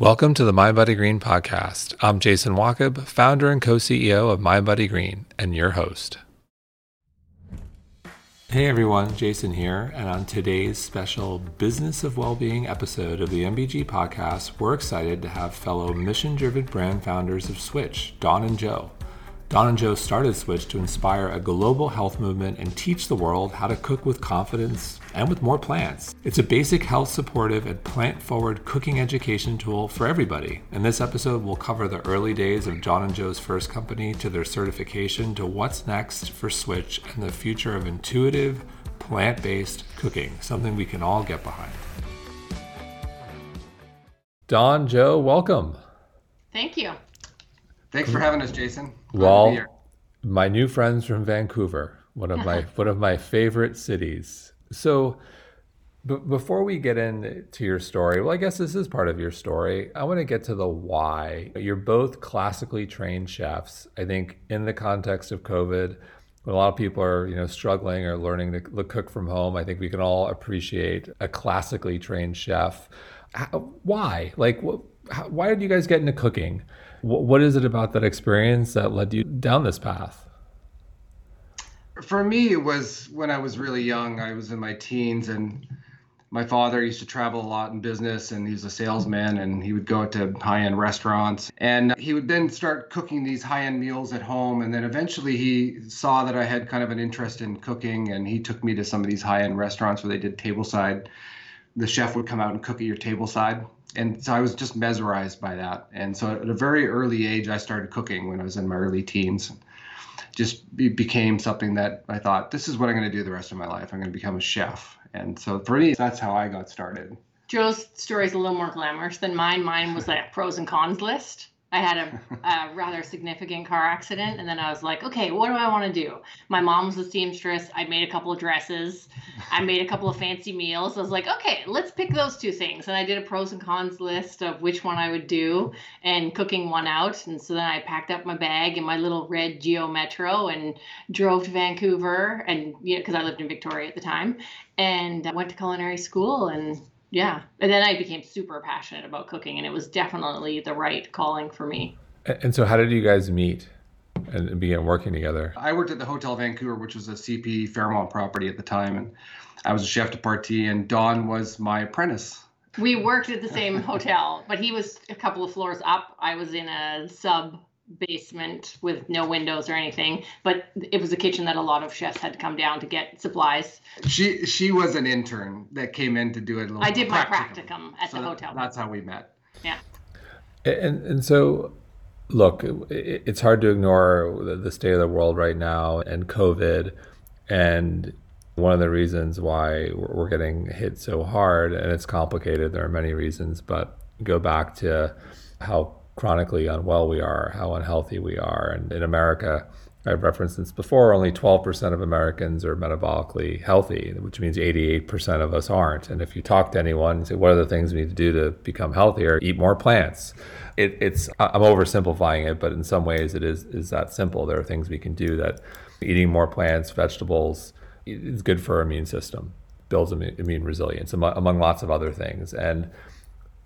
Welcome to the mindbodygreen podcast. I'm Jason Wachob, founder and co CEO of mindbodygreen, and your host. Hey everyone, Jason here, and on today's special Business of Wellbeing episode of the MBG podcast, we're excited to have fellow mission driven brand founders of Swich, Dawn and Joe. Dawn and Joe started Swich to inspire a global health movement and teach the world how to cook with confidence and with more plants. It's a basic health supportive and plant forward cooking education tool for everybody. In this episode, we'll cover the early days of Dawn and Joe's first company to their certification to what's next for Swich and the future of intuitive, plant based cooking, something we can all get behind. Dawn, Joe, welcome. Thank you. Thanks for having us, Jason. Well, my new friends from Vancouver, one of my one of my favorite cities. So, b- before we get into your story, well, I guess this is part of your story. I want to get to the why. You're both classically trained chefs. I think in the context of COVID, when a lot of people are you know struggling or learning to cook from home, I think we can all appreciate a classically trained chef. How, why? Like, wh- how, why did you guys get into cooking? What is it about that experience that led you down this path? For me, it was when I was really young. I was in my teens, and my father used to travel a lot in business, and he's a salesman, and he would go to high-end restaurants, and he would then start cooking these high-end meals at home, and then eventually he saw that I had kind of an interest in cooking, and he took me to some of these high-end restaurants where they did tableside. The chef would come out and cook at your tableside and so I was just mesmerized by that. And so at a very early age, I started cooking when I was in my early teens. Just be, became something that I thought, this is what I'm going to do the rest of my life. I'm going to become a chef. And so for me, that's how I got started. Joe's story is a little more glamorous than mine. Mine was like a pros and cons list. I had a, a, rather significant car accident, and then I was like, okay, what do I want to do? My mom was a seamstress. I made a couple of dresses. I made a couple of fancy meals. I was like, okay, let's pick those two things. And I did a pros and cons list of which one I would do, and cooking one out. And so then I packed up my bag and my little red Geo Metro and drove to Vancouver, and you know, because I lived in Victoria at the time, and I went to culinary school and yeah. And then i became super passionate about cooking and it was definitely the right calling for me. And so how did you guys meet and begin working together? I worked at the hotel vancouver which was a cp fairmont property at the time and i was a chef de partie and Dawn was my apprentice. We worked at the same hotel but he was a couple of floors up. I was in a sub basement with no windows or anything, but it was a kitchen that a lot of chefs had to come down to get supplies. She she was an intern that came in to do it. I did my practicum at so the hotel. That's how we met. Yeah. And and so, look, it's hard to ignore the state of the world right now and COVID, and one of the reasons why we're getting hit so hard, and it's complicated. There are many reasons, but go back to how chronically unwell we are, how unhealthy we are. And in America, I've referenced this before, only 12% of Americans are metabolically healthy, which means 88% of us aren't. And if you talk to anyone and say, what are the things we need to do to become healthier? Eat more plants. It, it's, I'm oversimplifying it, but in some ways it is, is that simple. There are things we can do that eating more plants, vegetables is good for our immune system, builds immune resilience, among lots of other things. And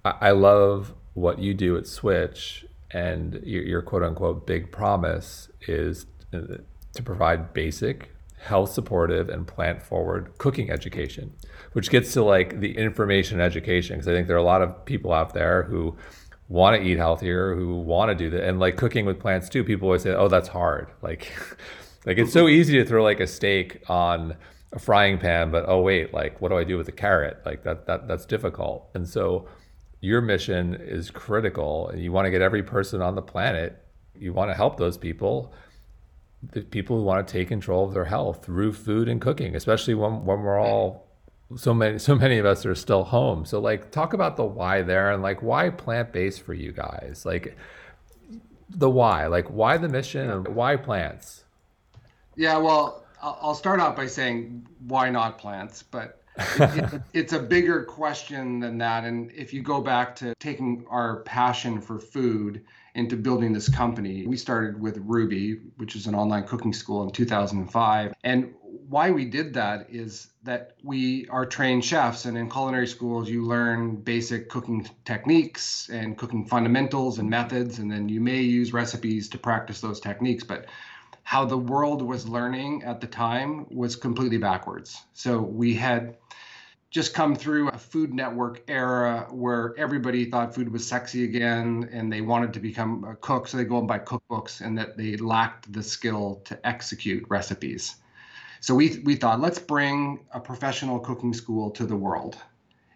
I love what you do at Swich and your, your quote unquote big promise is uh, to provide basic, health supportive, and plant forward cooking education, which gets to like the information education. Because I think there are a lot of people out there who want to eat healthier, who want to do that, and like cooking with plants too. People always say, "Oh, that's hard." Like, like it's so easy to throw like a steak on a frying pan, but oh wait, like what do I do with the carrot? Like that that that's difficult. And so your mission is critical and you want to get every person on the planet you want to help those people the people who want to take control of their health through food and cooking especially when, when we're all so many so many of us are still home. So like talk about the why there and like why plant-based for you guys? Like the why like why the mission and why plants? Yeah well i'll start out by saying why not plants? But it, it's a bigger question than that. And if you go back to taking our passion for food into building this company, we started with Rouxbe, which is an online cooking school in 2005. And why we did that is that we are trained chefs, and in culinary schools, you learn basic cooking techniques and cooking fundamentals and methods, and then you may use recipes to practice those techniques. But how the world was learning at the time was completely backwards. So we had just come through a Food Network era where everybody thought food was sexy again and they wanted to become a cook. So they go and buy cookbooks and that they lacked the skill to execute recipes. So we, we thought, let's bring a professional cooking school to the world.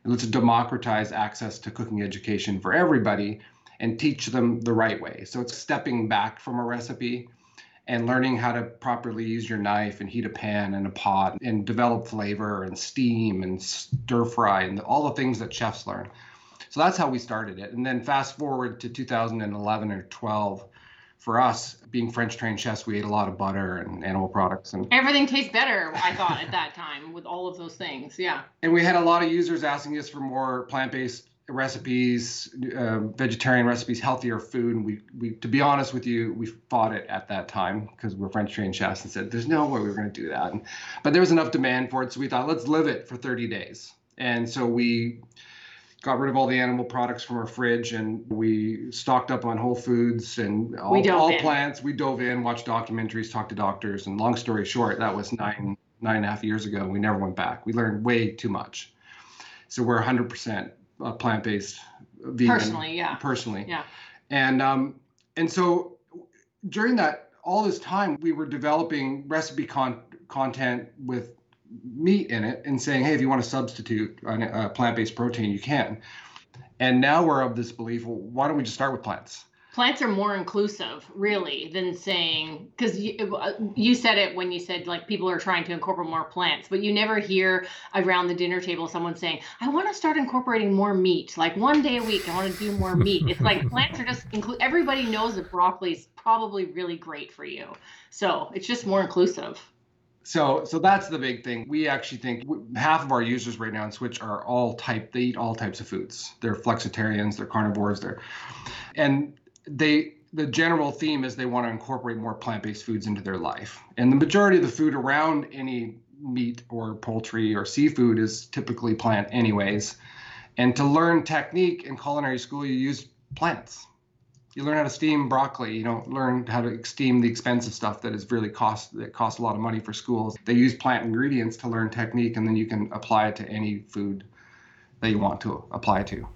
And let's democratize access to cooking education for everybody and teach them the right way. So it's stepping back from a recipe and learning how to properly use your knife and heat a pan and a pot and develop flavor and steam and stir fry and all the things that chefs learn. So that's how we started it. And then fast forward to 2011 or 12, for us, being French trained chefs, we ate a lot of butter and animal products and everything tastes better, I thought at that time with all of those things. Yeah. And we had a lot of users asking us for more plant based recipes, uh, vegetarian recipes, healthier food. And we, we, to be honest with you, we fought it at that time because we're French trained chefs and said, there's no way we were going to do that. And, but there was enough demand for it. So we thought, let's live it for 30 days. And so we got rid of all the animal products from our fridge and we stocked up on whole foods and all, all plants. We dove in, watched documentaries, talked to doctors. And long story short, that was nine, nine and a half years ago. We never went back. We learned way too much. So we're 100% uh, plant-based vegan. Personally yeah. Personally. Yeah. And um and so during that all this time we were developing recipe con- content with meat in it and saying hey if you want to substitute a, a plant-based protein you can. And now we're of this belief well, why don't we just start with plants plants are more inclusive really than saying because you, uh, you said it when you said like people are trying to incorporate more plants but you never hear around the dinner table someone saying i want to start incorporating more meat like one day a week i want to do more meat. It's like plants are just include everybody knows that broccoli is probably really great for you. So it's just more inclusive. So so that's the big thing. We actually think half of our users right now in Swich are all type they eat all types of foods. They're flexitarians they're carnivores they're and they the general theme is they want to incorporate more plant-based foods into their life. And the majority of the food around any meat or poultry or seafood is typically plant anyways. And to learn technique in culinary school, you use plants. You learn how to steam broccoli. You don't learn how to steam the expensive stuff that is really cost that costs a lot of money for schools. They use plant ingredients to learn technique, and then you can apply it to any food that you want to apply to.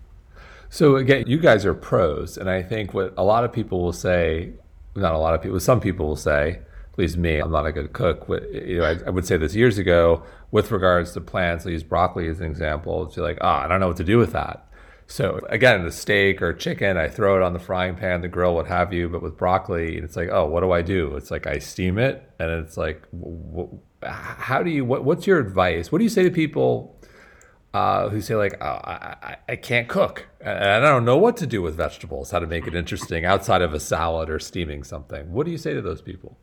So again, you guys are pros, and I think what a lot of people will say, not a lot of people, some people will say, at least me, I'm not a good cook. You know, I, I would say this years ago with regards to plants. I use broccoli as an example. It's like, ah, oh, I don't know what to do with that. So again, the steak or chicken, I throw it on the frying pan, the grill, what have you. But with broccoli, it's like, oh, what do I do? It's like I steam it, and it's like, how do you? What, what's your advice? What do you say to people uh, who say like, oh, I, I can't cook and I don't know what to do with vegetables, how to make it interesting outside of a salad or steaming something. What do you say to those people?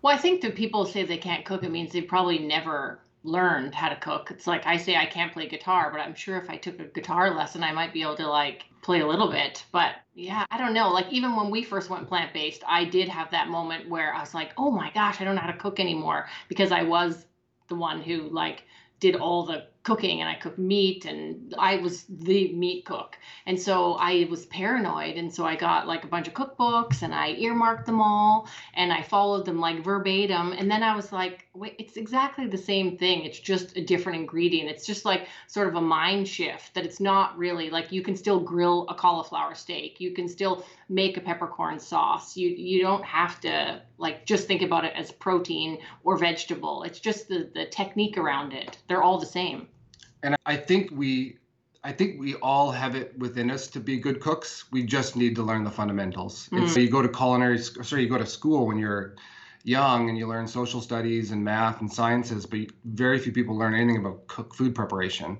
Well, I think that people say they can't cook, it means they probably never learned how to cook. It's like I say I can't play guitar, but I'm sure if I took a guitar lesson, I might be able to like play a little bit. But yeah, I don't know. Like even when we first went plant based, I did have that moment where I was like, oh my gosh, I don't know how to cook anymore because I was the one who like did all the cooking and I cooked meat and I was the meat cook. And so I was paranoid. And so I got like a bunch of cookbooks and I earmarked them all and I followed them like verbatim. And then I was like, wait, it's exactly the same thing. It's just a different ingredient. It's just like sort of a mind shift that it's not really like you can still grill a cauliflower steak. You can still make a peppercorn sauce. You you don't have to like just think about it as protein or vegetable. It's just the the technique around it. They're all the same and I think we I think we all have it within us to be good cooks. We just need to learn the fundamentals. Mm. And so you go to culinary, sorry, you go to school when you're young and you learn social studies and math and sciences, but very few people learn anything about cook food preparation.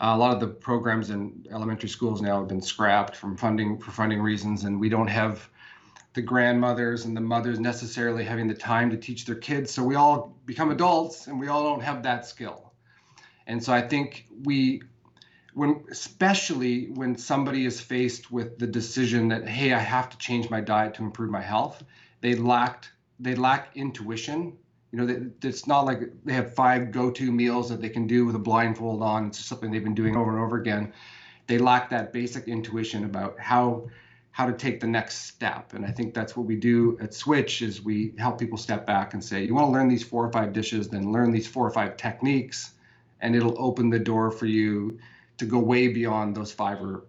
Uh, a lot of the programs in elementary schools now have been scrapped from funding for funding reasons, and we don't have the grandmothers and the mothers necessarily having the time to teach their kids. So we all become adults, and we all don't have that skill. And so I think we, when especially when somebody is faced with the decision that hey, I have to change my diet to improve my health, they lacked they lack intuition You know, it's not like they have five go-to meals that they can do with a blindfold on. It's something they've been doing over and over again. They lack that basic intuition about how how to take the next step. And I think that's what we do at Swich is we help people step back and say, you want to learn these four or five dishes, then learn these four or five techniques, and it'll open the door for you to go way beyond those five or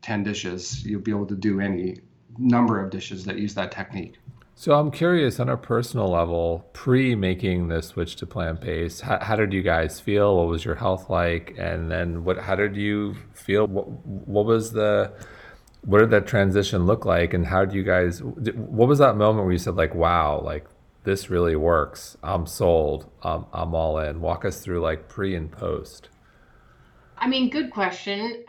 10 dishes. You'll be able to do any number of dishes that use that technique. So I'm curious on a personal level, pre making the switch to plant based, how, how, did you guys feel? What was your health like? And then what? How did you feel? What, what was the what did that transition look like? And how did you guys? What was that moment where you said like, "Wow, like this really works. I'm sold. I'm I'm all in." Walk us through like pre and post. I mean, good question.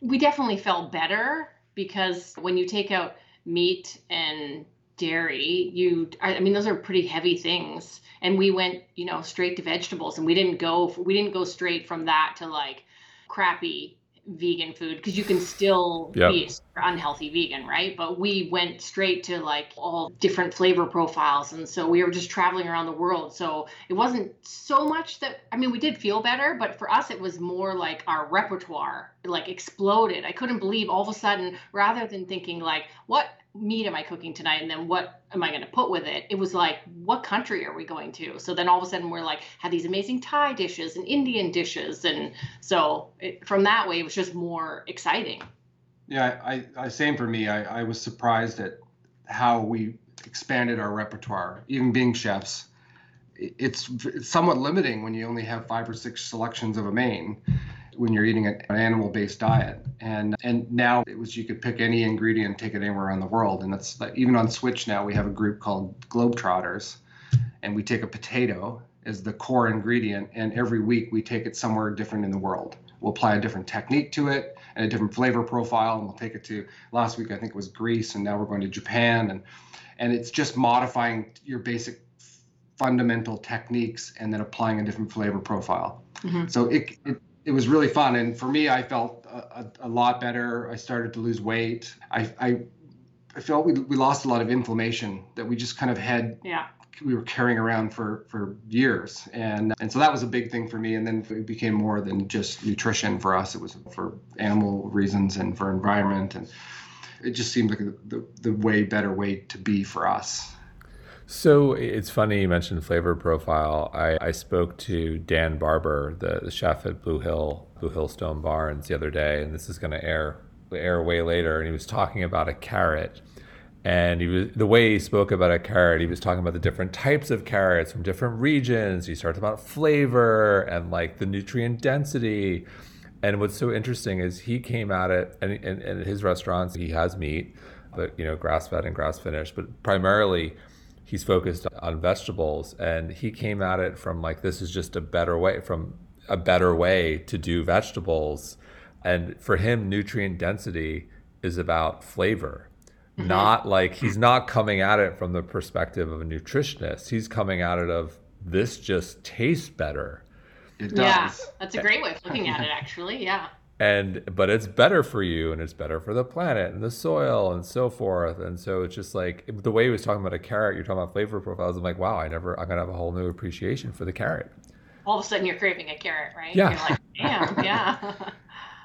We definitely felt better because when you take out meat and dairy you i mean those are pretty heavy things and we went you know straight to vegetables and we didn't go we didn't go straight from that to like crappy vegan food because you can still yep. be unhealthy vegan, right? But we went straight to like all different flavor profiles. And so we were just traveling around the world. So it wasn't so much that, I mean, we did feel better, but for us, it was more like our repertoire like exploded. I couldn't believe all of a sudden, rather than thinking like, what meat am I cooking tonight? And then what am I going to put with it? It was like, what country are we going to? So then all of a sudden we're like, had these amazing Thai dishes and Indian dishes. And so it, from that way, it was just more exciting. Yeah, I, I same for me. I, I was surprised at how we expanded our repertoire, even being chefs. It's, it's somewhat limiting when you only have five or six selections of a main when you're eating an animal-based diet. And and now it was you could pick any ingredient, take it anywhere around the world. And that's like, even on Swich now we have a group called Globetrotters, and we take a potato as the core ingredient, and every week we take it somewhere different in the world. We'll apply a different technique to it and a different flavor profile, and we'll take it to last week I think it was Greece, and now we're going to Japan, and and it's just modifying your basic fundamental techniques and then applying a different flavor profile. Mm-hmm. So it, it it was really fun. And for me, I felt a, a, a lot better. I started to lose weight. I, I, I felt we, we lost a lot of inflammation that we just kind of had. Yeah. We were carrying around for, for years. And, and so that was a big thing for me. And then it became more than just nutrition for us. It was for animal reasons and for environment. And it just seemed like the, the way better way to be for us. So it's funny you mentioned flavor profile. I, I spoke to Dan Barber, the, the chef at Blue Hill, Blue Hill Stone Barns the other day, and this is going to air air way later. And he was talking about a carrot, and he was the way he spoke about a carrot. He was talking about the different types of carrots from different regions. He started about flavor and like the nutrient density. And what's so interesting is he came at it, and in his restaurants he has meat, but you know grass fed and grass finished, but primarily he's focused on vegetables and he came at it from like this is just a better way from a better way to do vegetables. And for him nutrient density is about flavor. Mm-hmm. not like he's not coming at it from the perspective of a nutritionist. He's coming at it of this just tastes better. It does. yeah that's a great way of looking at it actually. Yeah and but it's better for you and it's better for the planet and the soil and so forth. And so it's just like the way he was talking about a carrot you're talking about flavor profiles. I'm like wow i never i'm gonna have a whole new appreciation for the carrot. All of a sudden you're craving a carrot right? Yeah. You're like damn yeah.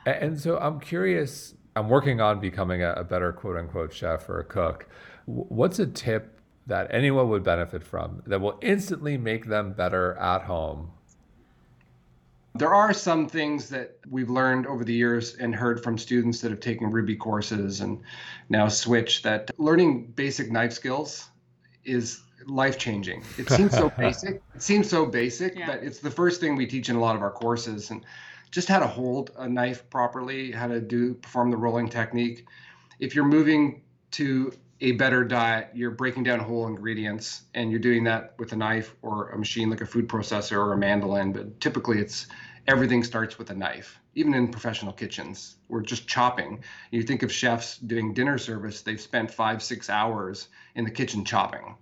And so i'm curious i'm working on becoming a, a better quote unquote chef or a cook. What's a tip that anyone would benefit from that will instantly make them better at home there are some things that we've learned over the years and heard from students that have taken Rouxbe courses and now Swich that learning basic knife skills is life changing. It seems so basic. It seems so basic, yeah. but it's the first thing we teach in a lot of our courses and just how to hold a knife properly, how to do perform the rolling technique. If you're moving to a better diet, you're breaking down whole ingredients and you're doing that with a knife or a machine like a food processor or a mandolin. But typically, it's everything starts with a knife. Even in professional kitchens, we're just chopping. You think of chefs doing dinner service, they've spent five, six hours in the kitchen chopping.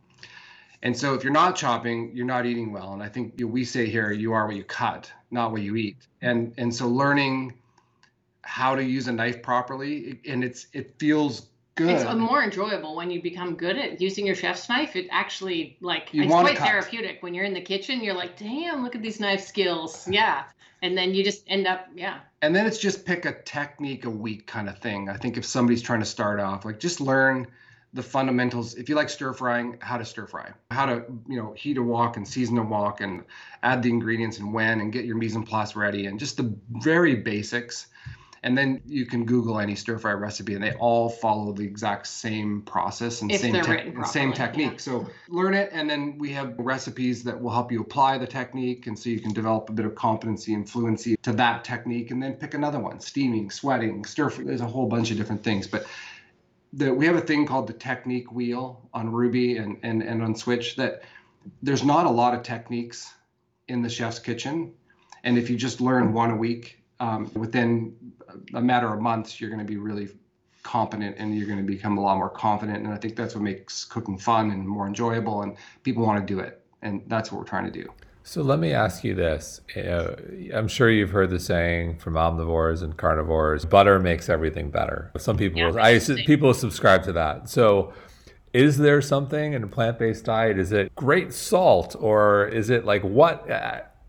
And so, if you're not chopping, you're not eating well. And I think you know, we say here, you are what you cut, not what you eat. And and so, learning how to use a knife properly, and it's it feels good. It's more enjoyable when you become good at using your chef's knife. It actually like You it's quite therapeutic when you're in the kitchen. You're like, damn, look at these knife skills. Yeah, and then you just end up, yeah, and then it's just pick a technique a week kind of thing. I think if somebody's trying to start off, like just learn the fundamentals. If you like stir frying, how to stir fry, how to you know heat a wok and season a wok, and add the ingredients and when, and get your mise en place ready, and just the very basics. And then you can Google any stir fry recipe, and they all follow the exact same process and If same written and same technique. yeah. So learn it, and then we have recipes that will help you apply the technique, and so you can develop a bit of competency and fluency to that technique, and then pick another one: steaming, sweating, stir fry. There's a whole bunch of different things, but the, we have a thing called the technique wheel on Rouxbe and, and, and on Swich that there's not a lot of techniques in the chef's kitchen. And if you just learn one a week, um, within a matter of months, you're going to be really competent and you're going to become a lot more confident. And I think that's what makes cooking fun and more enjoyable, and people want to do it. And that's what we're trying to do. So let me ask you this. Uh, I'm sure you've heard the saying from omnivores and carnivores, butter makes everything better. Some people, Yeah, I interesting. people subscribe to that. So is there something in a plant-based diet? Is it great salt or is it like what?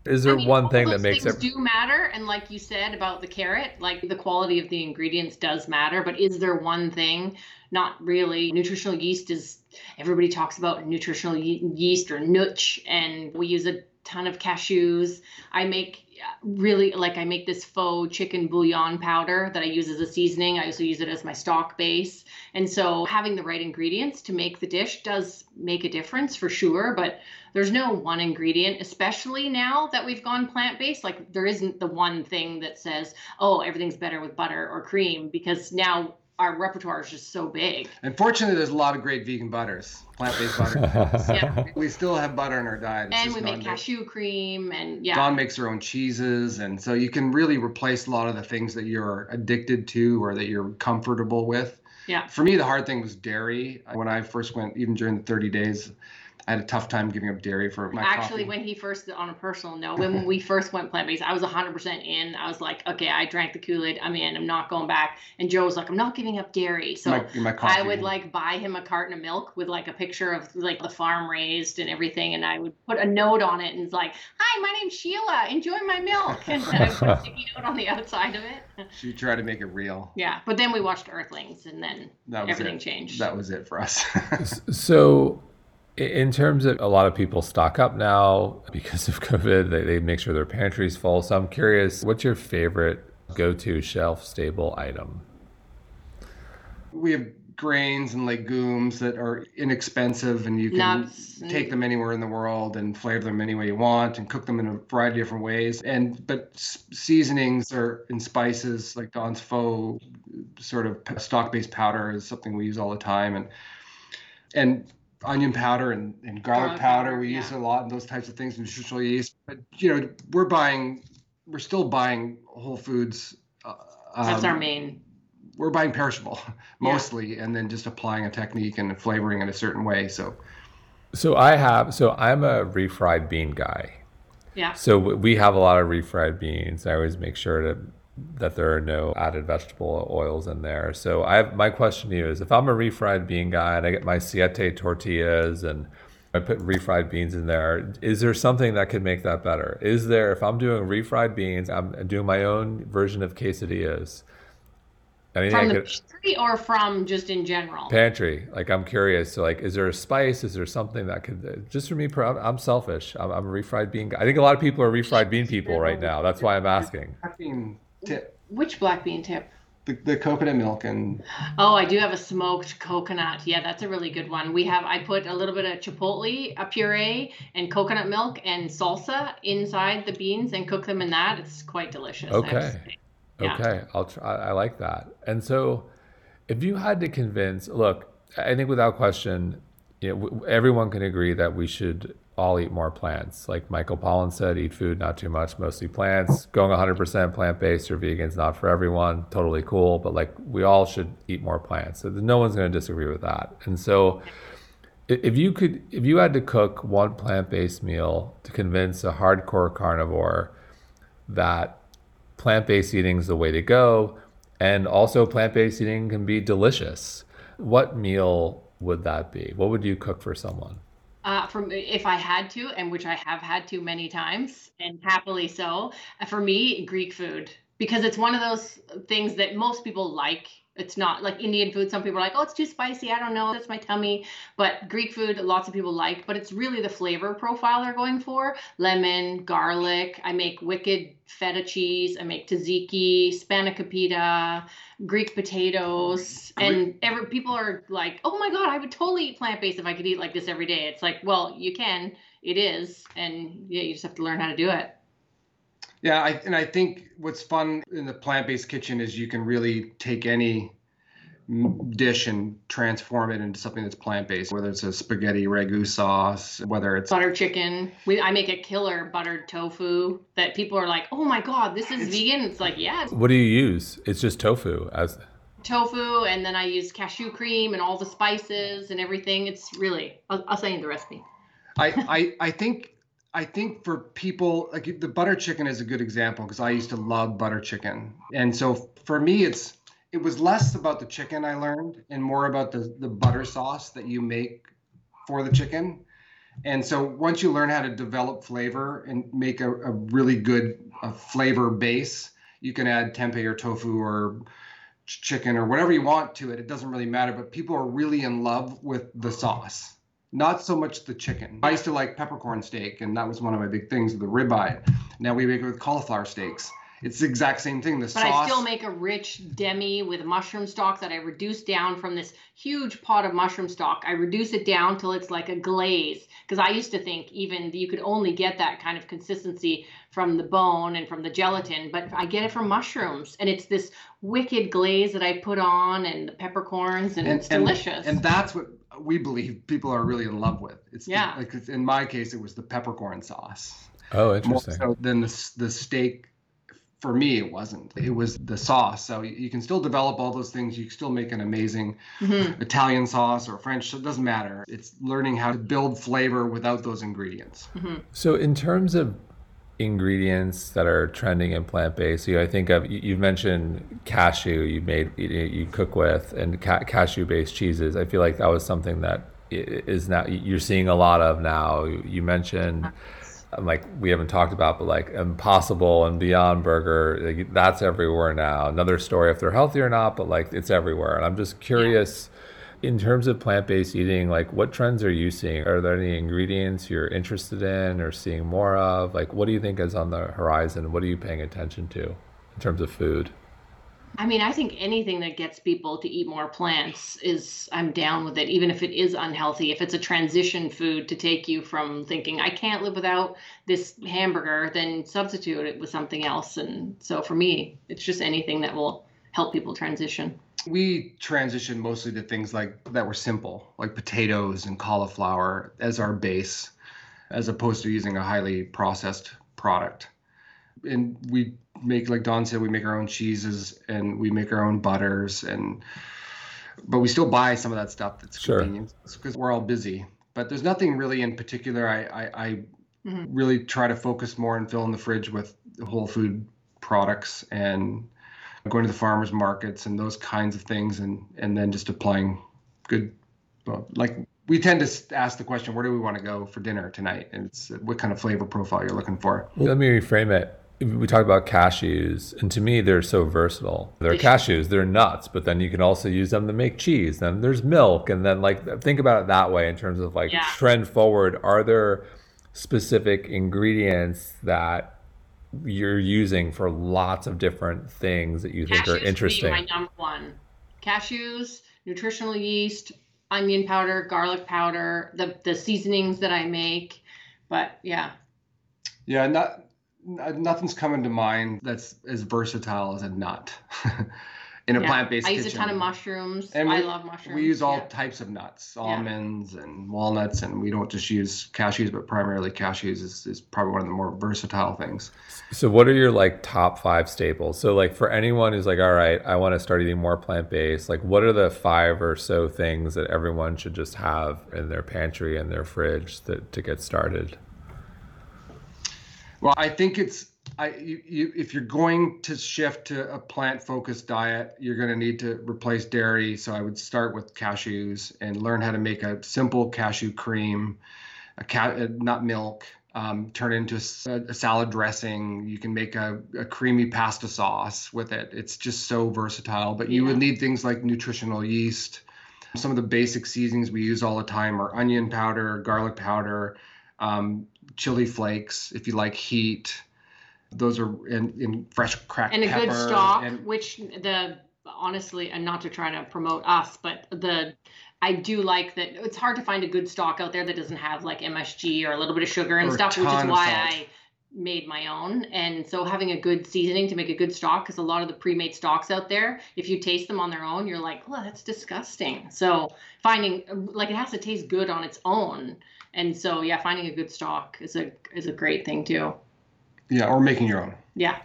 Is there I mean, one thing that makes it? do matter, and like you said about the carrot, like the quality of the ingredients does matter. But is there one thing? Not really. Nutritional yeast is everybody talks about nutritional ye- yeast or nooch, and we use a ton of cashews. I make really like I make this faux chicken bouillon powder that I use as a seasoning. I also use it as my stock base. And so having the right ingredients to make the dish does make a difference for sure, but there's no one ingredient, especially now that we've gone plant based. Like, there isn't the one thing that says, oh, everything's better with butter or cream, because now our repertoire is just so big. Unfortunately, there's a lot of great vegan butters, plant-based butter. Yeah. we still have butter in our diet. It's and we not make very- cashew cream, and yeah. Dawn makes her own cheeses, and so you can really replace a lot of the things that you're addicted to or that you're comfortable with. Yeah. For me, the hard thing was dairy. When I first went, even during the 30 days, I had a tough time giving up dairy for my Actually, coffee. when he first, on a personal note, when we first went plant based, I was 100% in. I was like, okay, I drank the Kool Aid. I'm in. I'm not going back. And Joe was like, I'm not giving up dairy. So my, my coffee. I would like buy him a carton of milk with like a picture of like the farm raised and everything, and I would put a note on it and it's like, "Hi, my name's Sheila. Enjoy my milk." And I would put a sticky note on the outside of it. She tried to make it real. Yeah, but then we watched Earthlings, and then That was everything it. changed. That was it for us. So, i- in terms of a lot of people stock up now because of COVID, they, they make sure their pantry's full. So, I'm curious, what's your favorite go to shelf stable item? we have grains and legumes that are inexpensive and you can Nuts take them anywhere in the world and flavor them any way you want and cook them in a variety of different ways and but seasonings or and spices like Dawn's faux sort of stock based powder is something we use all the time and and onion powder and, and garlic, Garlic powder, powder, we use yeah. a lot and those types of things nutritional yeast but you know we're buying we're still buying whole foods uh, That's our um, main. we're buying perishable Yeah. mostly and then just applying a technique and flavoring in a certain way so So, I have, so I'm a refried bean guy. Yeah. So we have a lot of refried beans. I always make sure to, that there are no added vegetable oils in there. So I have, my question to you is, if I'm a refried bean guy and I get my siete tortillas and I put refried beans in there, is there something that could make that better? Is there, if I'm doing refried beans, I'm doing my own version of quesadillas. Anything From I the could, pantry or from just in general? pantry like i'm curious so like is there a spice is there something that could just for me i'm selfish i'm, I'm a refried bean guy i think a lot of people are refried bean people right now that's why i'm asking caffeine tip Which black bean tip? the, the coconut milk and Oh, I do have a smoked coconut. Yeah, that's a really good one. We have I put a little bit of chipotle, a puree, and coconut milk and salsa inside the beans and cook them in that. It's quite delicious. I have to Okay. Yeah. okay i'll try i like that and so if you had to convince look i think without question you know, everyone can agree that we should all eat more plants like michael pollan said eat food not too much mostly plants going 100% plant-based or vegan's not for everyone totally cool but like we all should eat more plants so no one's going to disagree with that and so if you could if you had to cook one plant-based meal to convince a hardcore carnivore that plant-based eating is the way to go and also plant-based eating can be delicious what meal would that be? What would you cook for someone? Uh, from if I had to, and which I have had to many times, and happily so. uh, For me, Greek food because it's one of those things that most people like. It's not like Indian food. Some people are like, "Oh, it's too spicy. I don't know. That's my tummy." But Greek food, lots of people like. But it's really the flavor profile they're going for: lemon, garlic. I make wicked feta cheese. I make tzatziki, spanakopita, Greek potatoes, and every people are like, "Oh my god, I would totally eat plant based if I could eat like this every day." It's like, well, you can. It is, and yeah, you just have to learn how to do it. Yeah, I, and I think what's fun in the plant-based kitchen is you can really take any dish and transform it into something that's plant-based. Whether it's a spaghetti ragu sauce, whether it's Butter chicken. We I make a killer buttered tofu that people are like, "Oh my god, this is vegan." It's like, yeah, What do you use? It's just tofu as tofu, and then I use cashew cream and all the spices and everything. It's really. I'll, I'll send you the recipe. I, I I think I think for people like the butter chicken is a good example because I used to love butter chicken, and so for me it's it was less about the chicken I learned and more about the the butter sauce that you make for the chicken. And so once you learn how to develop flavor and make a, a really good flavor base, you can add tempeh or tofu or ch- chicken or whatever you want to it. It doesn't really matter. But people are really in love with the sauce not so much the chicken. I used to like peppercorn steak, and that was one of my big things, the ribeye. Now we make it with cauliflower steaks. It's the exact same thing. The But sauce. I still make a rich demi with mushroom stock that I reduce down from this huge pot of mushroom stock. I reduce it down till it's like a glaze. Because I used to think even you could only get that kind of consistency from the bone and from the gelatin, but I get it from mushrooms. And it's this wicked glaze that I put on and the peppercorns, and, it's delicious. And that's what we believe people are really in love with. It's the- Yeah. like it's- in my case, it was the peppercorn sauce. Oh, More interesting. so than the the steak. For me, it wasn't. It was the sauce. So you you can still develop all those things. You can still make an amazing Mhm. Italian sauce or French. It doesn't matter. It's learning how to build flavor without those ingredients. So, in terms of ingredients that are trending in plant based, you know, I think of you, you mentioned cashew. You made you, you cook with and ca- cashew based cheeses. I feel like that was something that is now you're seeing a lot of now. You mentioned. Like we haven't talked about, but like Impossible and Beyond Burger, like, that's everywhere now. Another story if they're healthy or not, but like it's everywhere. And I'm just curious, in terms of plant-based eating like what trends are you seeing? Are there any ingredients you're interested in or seeing more of? Like what do you think is on the horizon? What are you paying attention to in terms of food I mean, I think anything that gets people to eat more plants is, I'm down with it, even if it is unhealthy. If it's a transition food to take you from thinking, I can't live without this hamburger, then substitute it with something else. And so for me, it's just anything that will help people transition. we transitioned mostly to things like that were simple, like potatoes and cauliflower as our base, as opposed to using a highly processed product. And we make, like Dawn said, we make our own cheeses and we make our own butters, and but we still buy some of that stuff that's Sure. convenient because we're all busy. But there's nothing really in particular. I I, I Mhm. really try to focus more and fill in the fridge with whole food products and going to the farmers markets and those kinds of things and and then just applying good well, like we tend to ask the question where do we want to go for dinner tonight and it's what kind of flavor profile you're looking for let me reframe it we talk about cashews and to me they're so versatile they're cashews they're nuts but then you can also use them to make cheese then there's milk and then like think about it that way in terms of like Yeah. trend forward are there specific ingredients that you're using for lots of different things that you think are interesting being my number one. Cashews, nutritional yeast, onion powder, garlic powder, the the seasonings that I make. But yeah, yeah not n- nothing's coming to mind that's as versatile as a nut in a yeah. plant-based I use kitchen. a ton of mushrooms. And I love mushrooms. we use all yeah. types of nuts almonds and walnuts and we don't just use cashews but primarily cashews is, is probably one of the more versatile things So what are your like top five staples? So like for anyone who's like, all right, I want to start eating more plant based, like what are the five or so things that everyone should just have in their pantry and their fridge that, to get started? Well, I think it's I, you, you, if you're going to shift to a plant-focused diet, you're going to need to replace dairy. So I would start with cashews and learn how to make a simple cashew cream, a cat, uh, not milk. Um, turn into a, a, salad dressing. You can make a, a, creamy pasta sauce with it. It's just so versatile. But you yeah. would need things like nutritional yeast. Some of the basic seasonings we use all the time are onion powder, garlic powder, um, chili flakes. If you like heat, those are in, in fresh cracked and a pepper good stock and, which the honestly and not to try to promote us but the i do like that it's hard to find a good stock out there that doesn't have like msg or a little bit of sugar and stuff which is why i made my own and so having a good seasoning to make a good stock because a lot of the pre-made stocks out there if you taste them on their own you're like well that's disgusting so finding like it has to taste good on its own and so yeah finding a good stock is a is a great thing too yeah, or making your own. Yeah.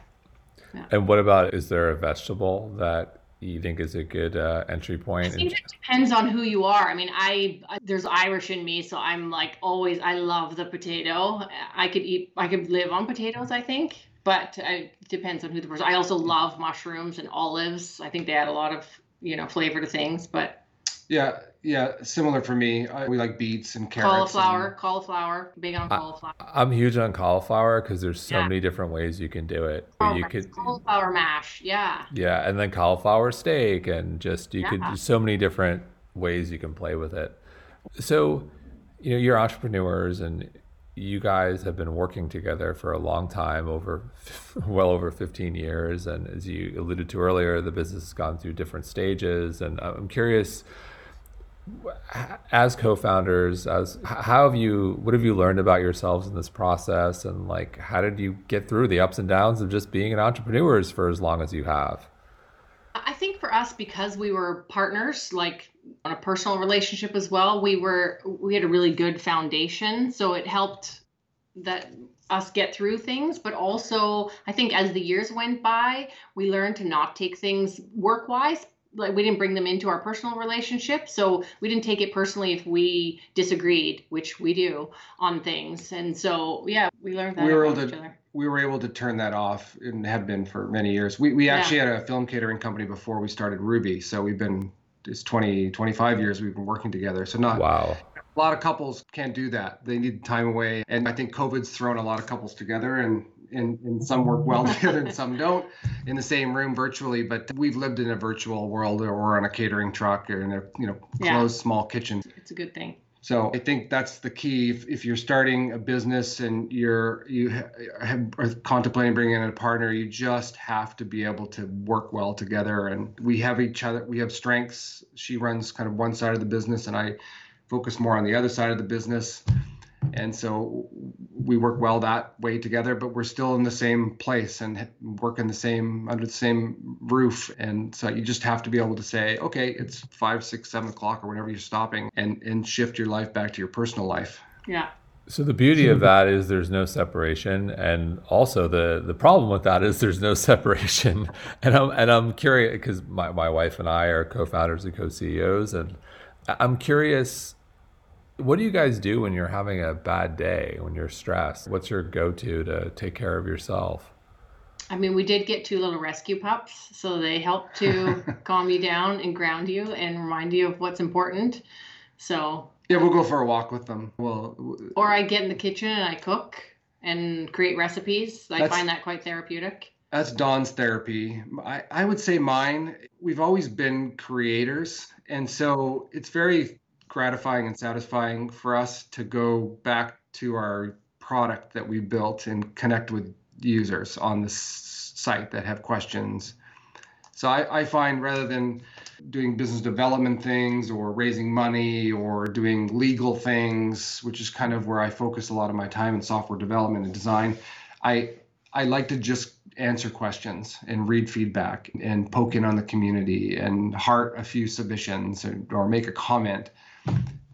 yeah. And what about is there a vegetable that you think is a good uh, entry point? I think it depends on who you are. I mean, I there's Irish in me, so I'm like always. I love the potato. I could eat. I could live on potatoes. I think, but it depends on who the person. I also love mushrooms and olives. I think they add a lot of you know flavor to things. But yeah, yeah, similar for me. I, we like beets and carrots. Cauliflower, and... cauliflower, big on cauliflower. I, am huge on cauliflower because there's so yeah. many different ways you can do it. Oh, you could cauliflower mash, yeah. Yeah, and then cauliflower steak, and just you yeah. could so many different ways you can play with it. So, you know, you're entrepreneurs, and you guys have been working together for a long time, over well over 15 years. And as you alluded to earlier, the business has gone through different stages. And I'm curious as co-founders as how have you what have you learned about yourselves in this process? And like how did you get through the ups and downs of just being an entrepreneurs for as long as you have? I think for us because we were partners like on a personal relationship as well we were we had a really good foundation. So it helped that us get through things. But also i think as the years went by we learned to not take things work wise like we didn't bring them into our personal relationship so we didn't take it personally if we disagreed which we do on things. And so yeah we learned that we were able to we were able to turn that off and have been for many years. We, we actually yeah. had a film catering company before we started Rouxbe so we've been it's 20 25 years we've been working together so not wow. a lot of couples can't do that. They need time away and i think covid's thrown a lot of couples together and and, and some work well together and some don't in the same room virtually but we've lived in a virtual world or on a catering truck or in a you know closed yeah. small kitchen. It's a good thing. So i think that's the key. If, if you're starting a business and you're you have, are contemplating bringing in a partner you just have to be able to work well together. And we have each other we have strengths. She runs kind of one side of the business and i focus more on the other side of the business and so we work well that way together but we're still in the same place and work in the same under the same roof. And so you just have to be able to say okay it's five six seven o'clock or whenever you're stopping and and shift your life back to your personal life. Yeah. So the beauty of that is there's no separation, and also the the problem with that is there's no separation. And I'm and I'm curious because my, my wife and I are co-founders and co-CEOs, and I'm curious what do you guys do when you're having a bad day, when you're stressed? What's your go to to take care of yourself? I mean, we did get two little rescue pups, so they help to calm you down and ground you and remind you of what's important. So, yeah, we'll go for a walk with them. Well, or I get in the kitchen and I cook and create recipes. I find that quite therapeutic. That's Dawn's therapy. I, I would say mine, we've always been creators. And so it's very gratifying and satisfying for us to go back to our product that we built and connect with users on the site that have questions. So I, I, find rather than doing business development things or raising money or doing legal things, which is kind of where I focus a lot of my time in software development and design, I I like to just answer questions and read feedback and poke in on the community and heart a few submissions or, or make a comment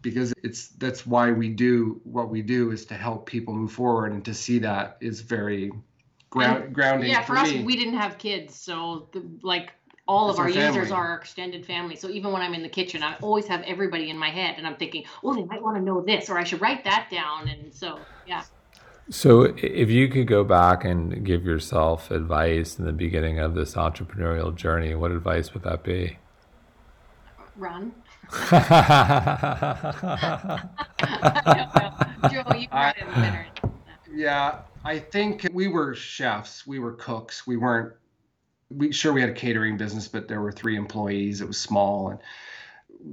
because it's that's why we do what we do is to help people move forward and to see that is very ground, grounding yeah for, for us me. we didn't have kids so the, like all of our, our users are our extended family so even when i'm in the kitchen i always have everybody in my head and i'm thinking oh they might want to know this or i should write that down and so yeah So, if you could go back and give yourself advice in the beginning of this entrepreneurial journey, what advice would that be? Run. Joe, you better. Yeah, I think we were chefs, we were cooks, we weren't. We sure we had a catering business, but there were three employees. It was small, and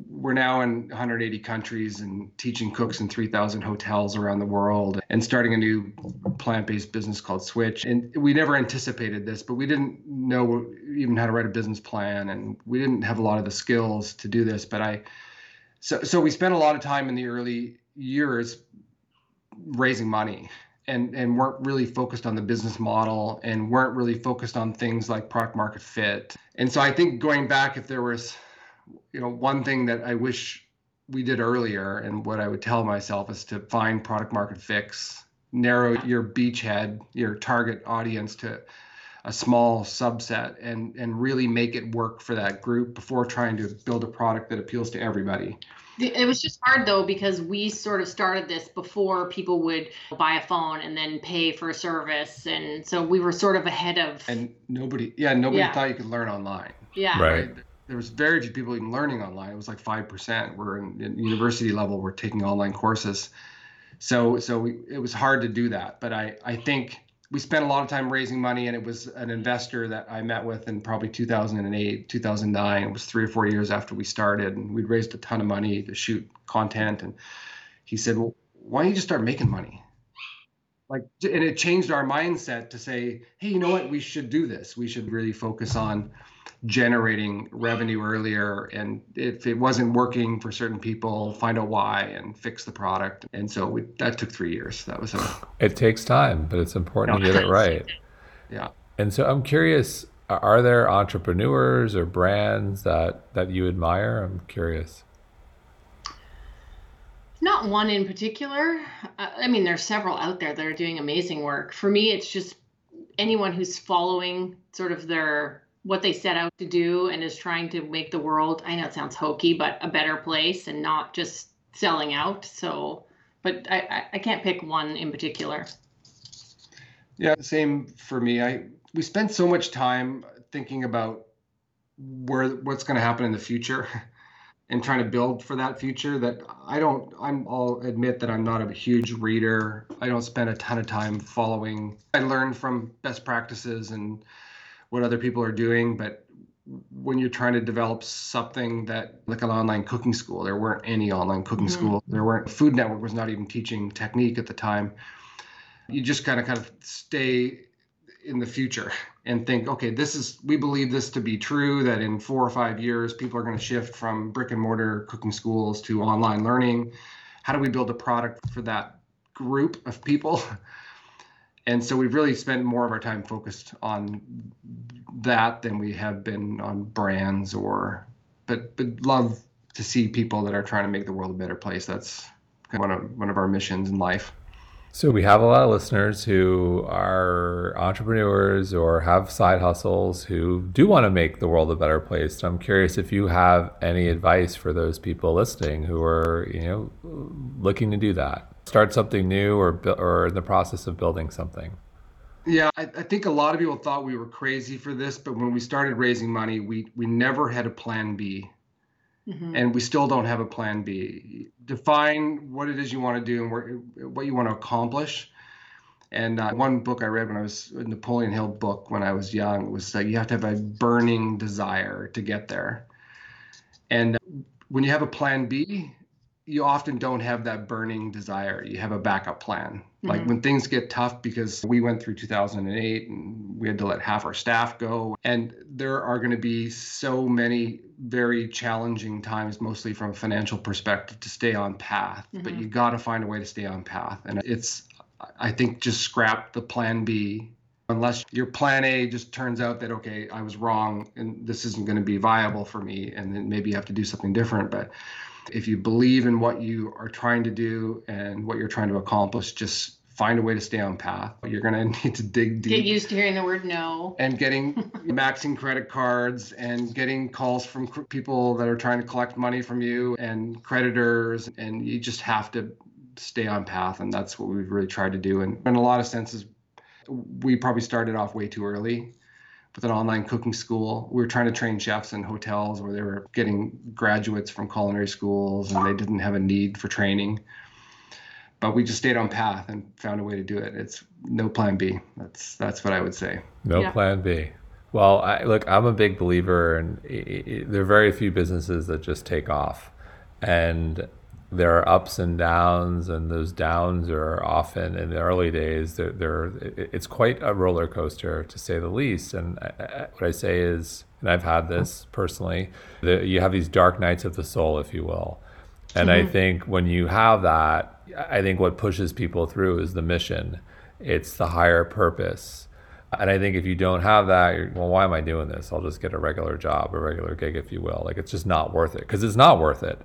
we're now in 180 countries and teaching cooks in 3,000 hotels around the world and starting a new plant based business called Swich. And we never anticipated this, but we didn't know even how to write a business plan and we didn't have a lot of the skills to do this. But I, so, so we spent a lot of time in the early years raising money and and weren't really focused on the business model and weren't really focused on things like product market fit. And so I think going back, if there was you know, one thing that I wish we did earlier, and what I would tell myself is to find product market fix, narrow your beachhead, your target audience to a small subset, and and really make it work for that group before trying to build a product that appeals to everybody. It was just hard though because we sort of started this before people would buy a phone and then pay for a service, and so we were sort of ahead of. And nobody, yeah, nobody yeah. thought you could learn online. Yeah. Right there was very few people even learning online. It was like five percent. We're in, in, university level. We're taking online courses, so so we, it was hard to do that. But I I think we spent a lot of time raising money, and it was an investor that I met with in probably 2008, 2009. It was three or four years after we started, and we'd raised a ton of money to shoot content. And he said, "Well, why don't you just start making money?" Like, and it changed our mindset to say, "Hey, you know what? We should do this. We should really focus on." Generating revenue earlier and if it wasn't working for certain people find out why and fix the product. And so we, that took three years. That was a it takes time but it's important to get it right. Yeah. And so i'm curious are there entrepreneurs or brands that that you admire? I'm curious. Not one in particular. I mean there's several out there that are doing amazing work. For me it's just anyone who's following sort of their what they set out to do and is trying to make the world i know it sounds hokey but a better place and not just selling out. So but i i can't pick one in particular. Yeah same for me. I we spent so much time thinking about where what's going to happen in the future and trying to build for that future that i don't i'm i'll admit that i'm not a huge reader. I don't spend a ton of time following. I learn from best practices and what other people are doing, but when you're trying to develop something that like an online cooking school, there weren't any online cooking mm-hmm. school. There weren't Food Network was not even teaching technique at the time. You just kind of kind of stay in the future and think, okay, this is we believe this to be true that in four or five years people are going to shift from brick and mortar cooking schools to online learning. How do we build a product for that group of people? and so we've really spent more of our time focused on that than we have been on brands or but but love to see people that are trying to make the world a better place. That's one of one of our missions in life. So we have a lot of listeners who are entrepreneurs or have side hustles who do want to make the world a better place. I'm curious if you have any advice for those people listening who are, you know, looking to do that start something new or or in the process of building something? Yeah, I, I, think a lot of people thought we were crazy for this, but when we started raising money, we we never had a plan B. Mm-hmm. And we still don't have a plan B. Define what it is you want to do and where, what you want to accomplish. And uh, one book I read when I was a Napoleon Hill book when I was young was that you have to have a burning desire to get there. And when you have a plan B, you often don't have that burning desire. You have a backup plan. Mm-hmm. Like when things get tough, because we went through 2008 and we had to let half our staff go. And there are going to be so many very challenging times, mostly from a financial perspective, to stay on path. Mm-hmm. But you got to find a way to stay on path. And it's, I think, just scrap the plan B unless your plan A just turns out that okay, I was wrong and this isn't going to be viable for me, and then maybe you have to do something different. But if you believe in what you are trying to do and what you're trying to accomplish, just find a way to stay on path. You're going to need to dig deep. Get used to hearing the word no. And getting maxing credit cards and getting calls from people that are trying to collect money from you and creditors. And you just have to stay on path. And that's what we've really tried to do. And in a lot of senses, we probably started off way too early with an online cooking school. We were trying to train chefs in hotels where they were getting graduates from culinary schools and they didn't have a need for training. But we just stayed on path and found a way to do it. It's no plan B. That's that's what I would say. No Yeah. plan B. Well, I, look, I'm a big believer, and there are very few businesses that just take off, and there are ups and downs, and those downs are often in the early days. They're, they're it's quite a roller coaster to say the least. And I, I, what I say is, and I've had this personally, that you have these dark nights of the soul, if you will. And I mm-hmm. think when you have that, I think what pushes people through is the mission. It's the higher purpose. And I think if you don't have that, you're, well, why am I doing this? I'll just get a regular job, a regular gig, if you will. Like it's just not worth it because it's not worth it.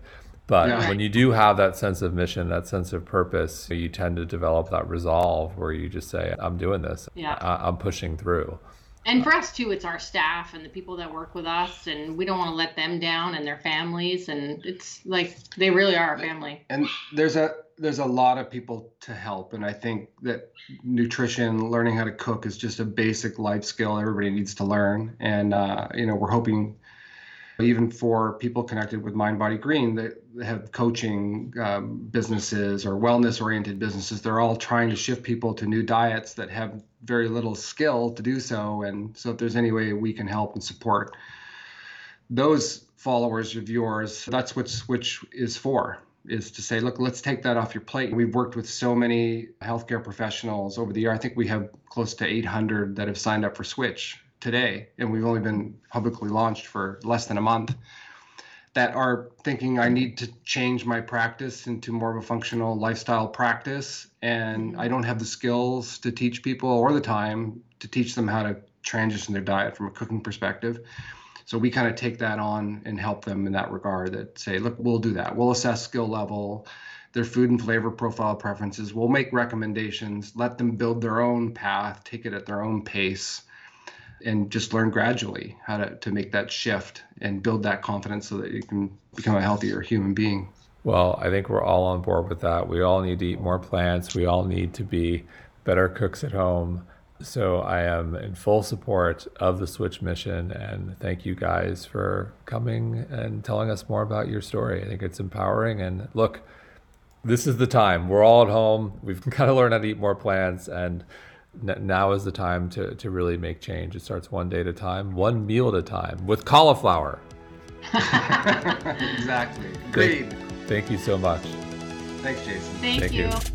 But Yeah. when you do have that sense of mission, that sense of purpose, you tend to develop that resolve where you just say, I'm doing this. Yeah. I- I'm pushing through. And for us too, it's our staff and the people that work with us, and we don't want to let them down and their families. And it's like they really are our family. and there's a there's a lot of people to help and i think that nutrition learning how to cook is just a basic life skill everybody needs to learn and uh, you know we're hoping even for people connected with mindbodygreen that have coaching um, businesses or wellness oriented businesses they're all trying to shift people to new diets that have very little skill to do so. And so if there's any way we can help and support those followers of yours that's what Swich is for is to say look let's take that off your plate. We've worked with so many healthcare professionals over the year. I think we have close to 800 that have signed up for Swich today and we've only been publicly launched for less than a month that are thinking i need to change my practice into more of a functional lifestyle practice and mm-hmm. i don't have the skills to teach people or the time to teach them how to transition their diet from a cooking perspective so we kind of take that on and help them in that regard that say, look, we'll do that. We'll assess skill level, their food and flavor profile preferences. We'll make recommendations, let them build their own path, take it at their own pace, and just learn gradually how to, to make that shift and build that confidence so that you can become a healthier human being. Well, I think we're all on board with that. We all need to eat more plants. We all need to be better cooks at home. So I am in full support of the Swich mission. And thank you guys for coming and telling us more about your story. I think it's empowering. And look, this is the time. We're all at home. We've got to learn how to eat more plants. And now is the time to, to really make change. It starts one day at a time, one meal at a time with cauliflower. exactly. Agreed. Thank you so much. Thanks, Jason. Thank, Thank you. you.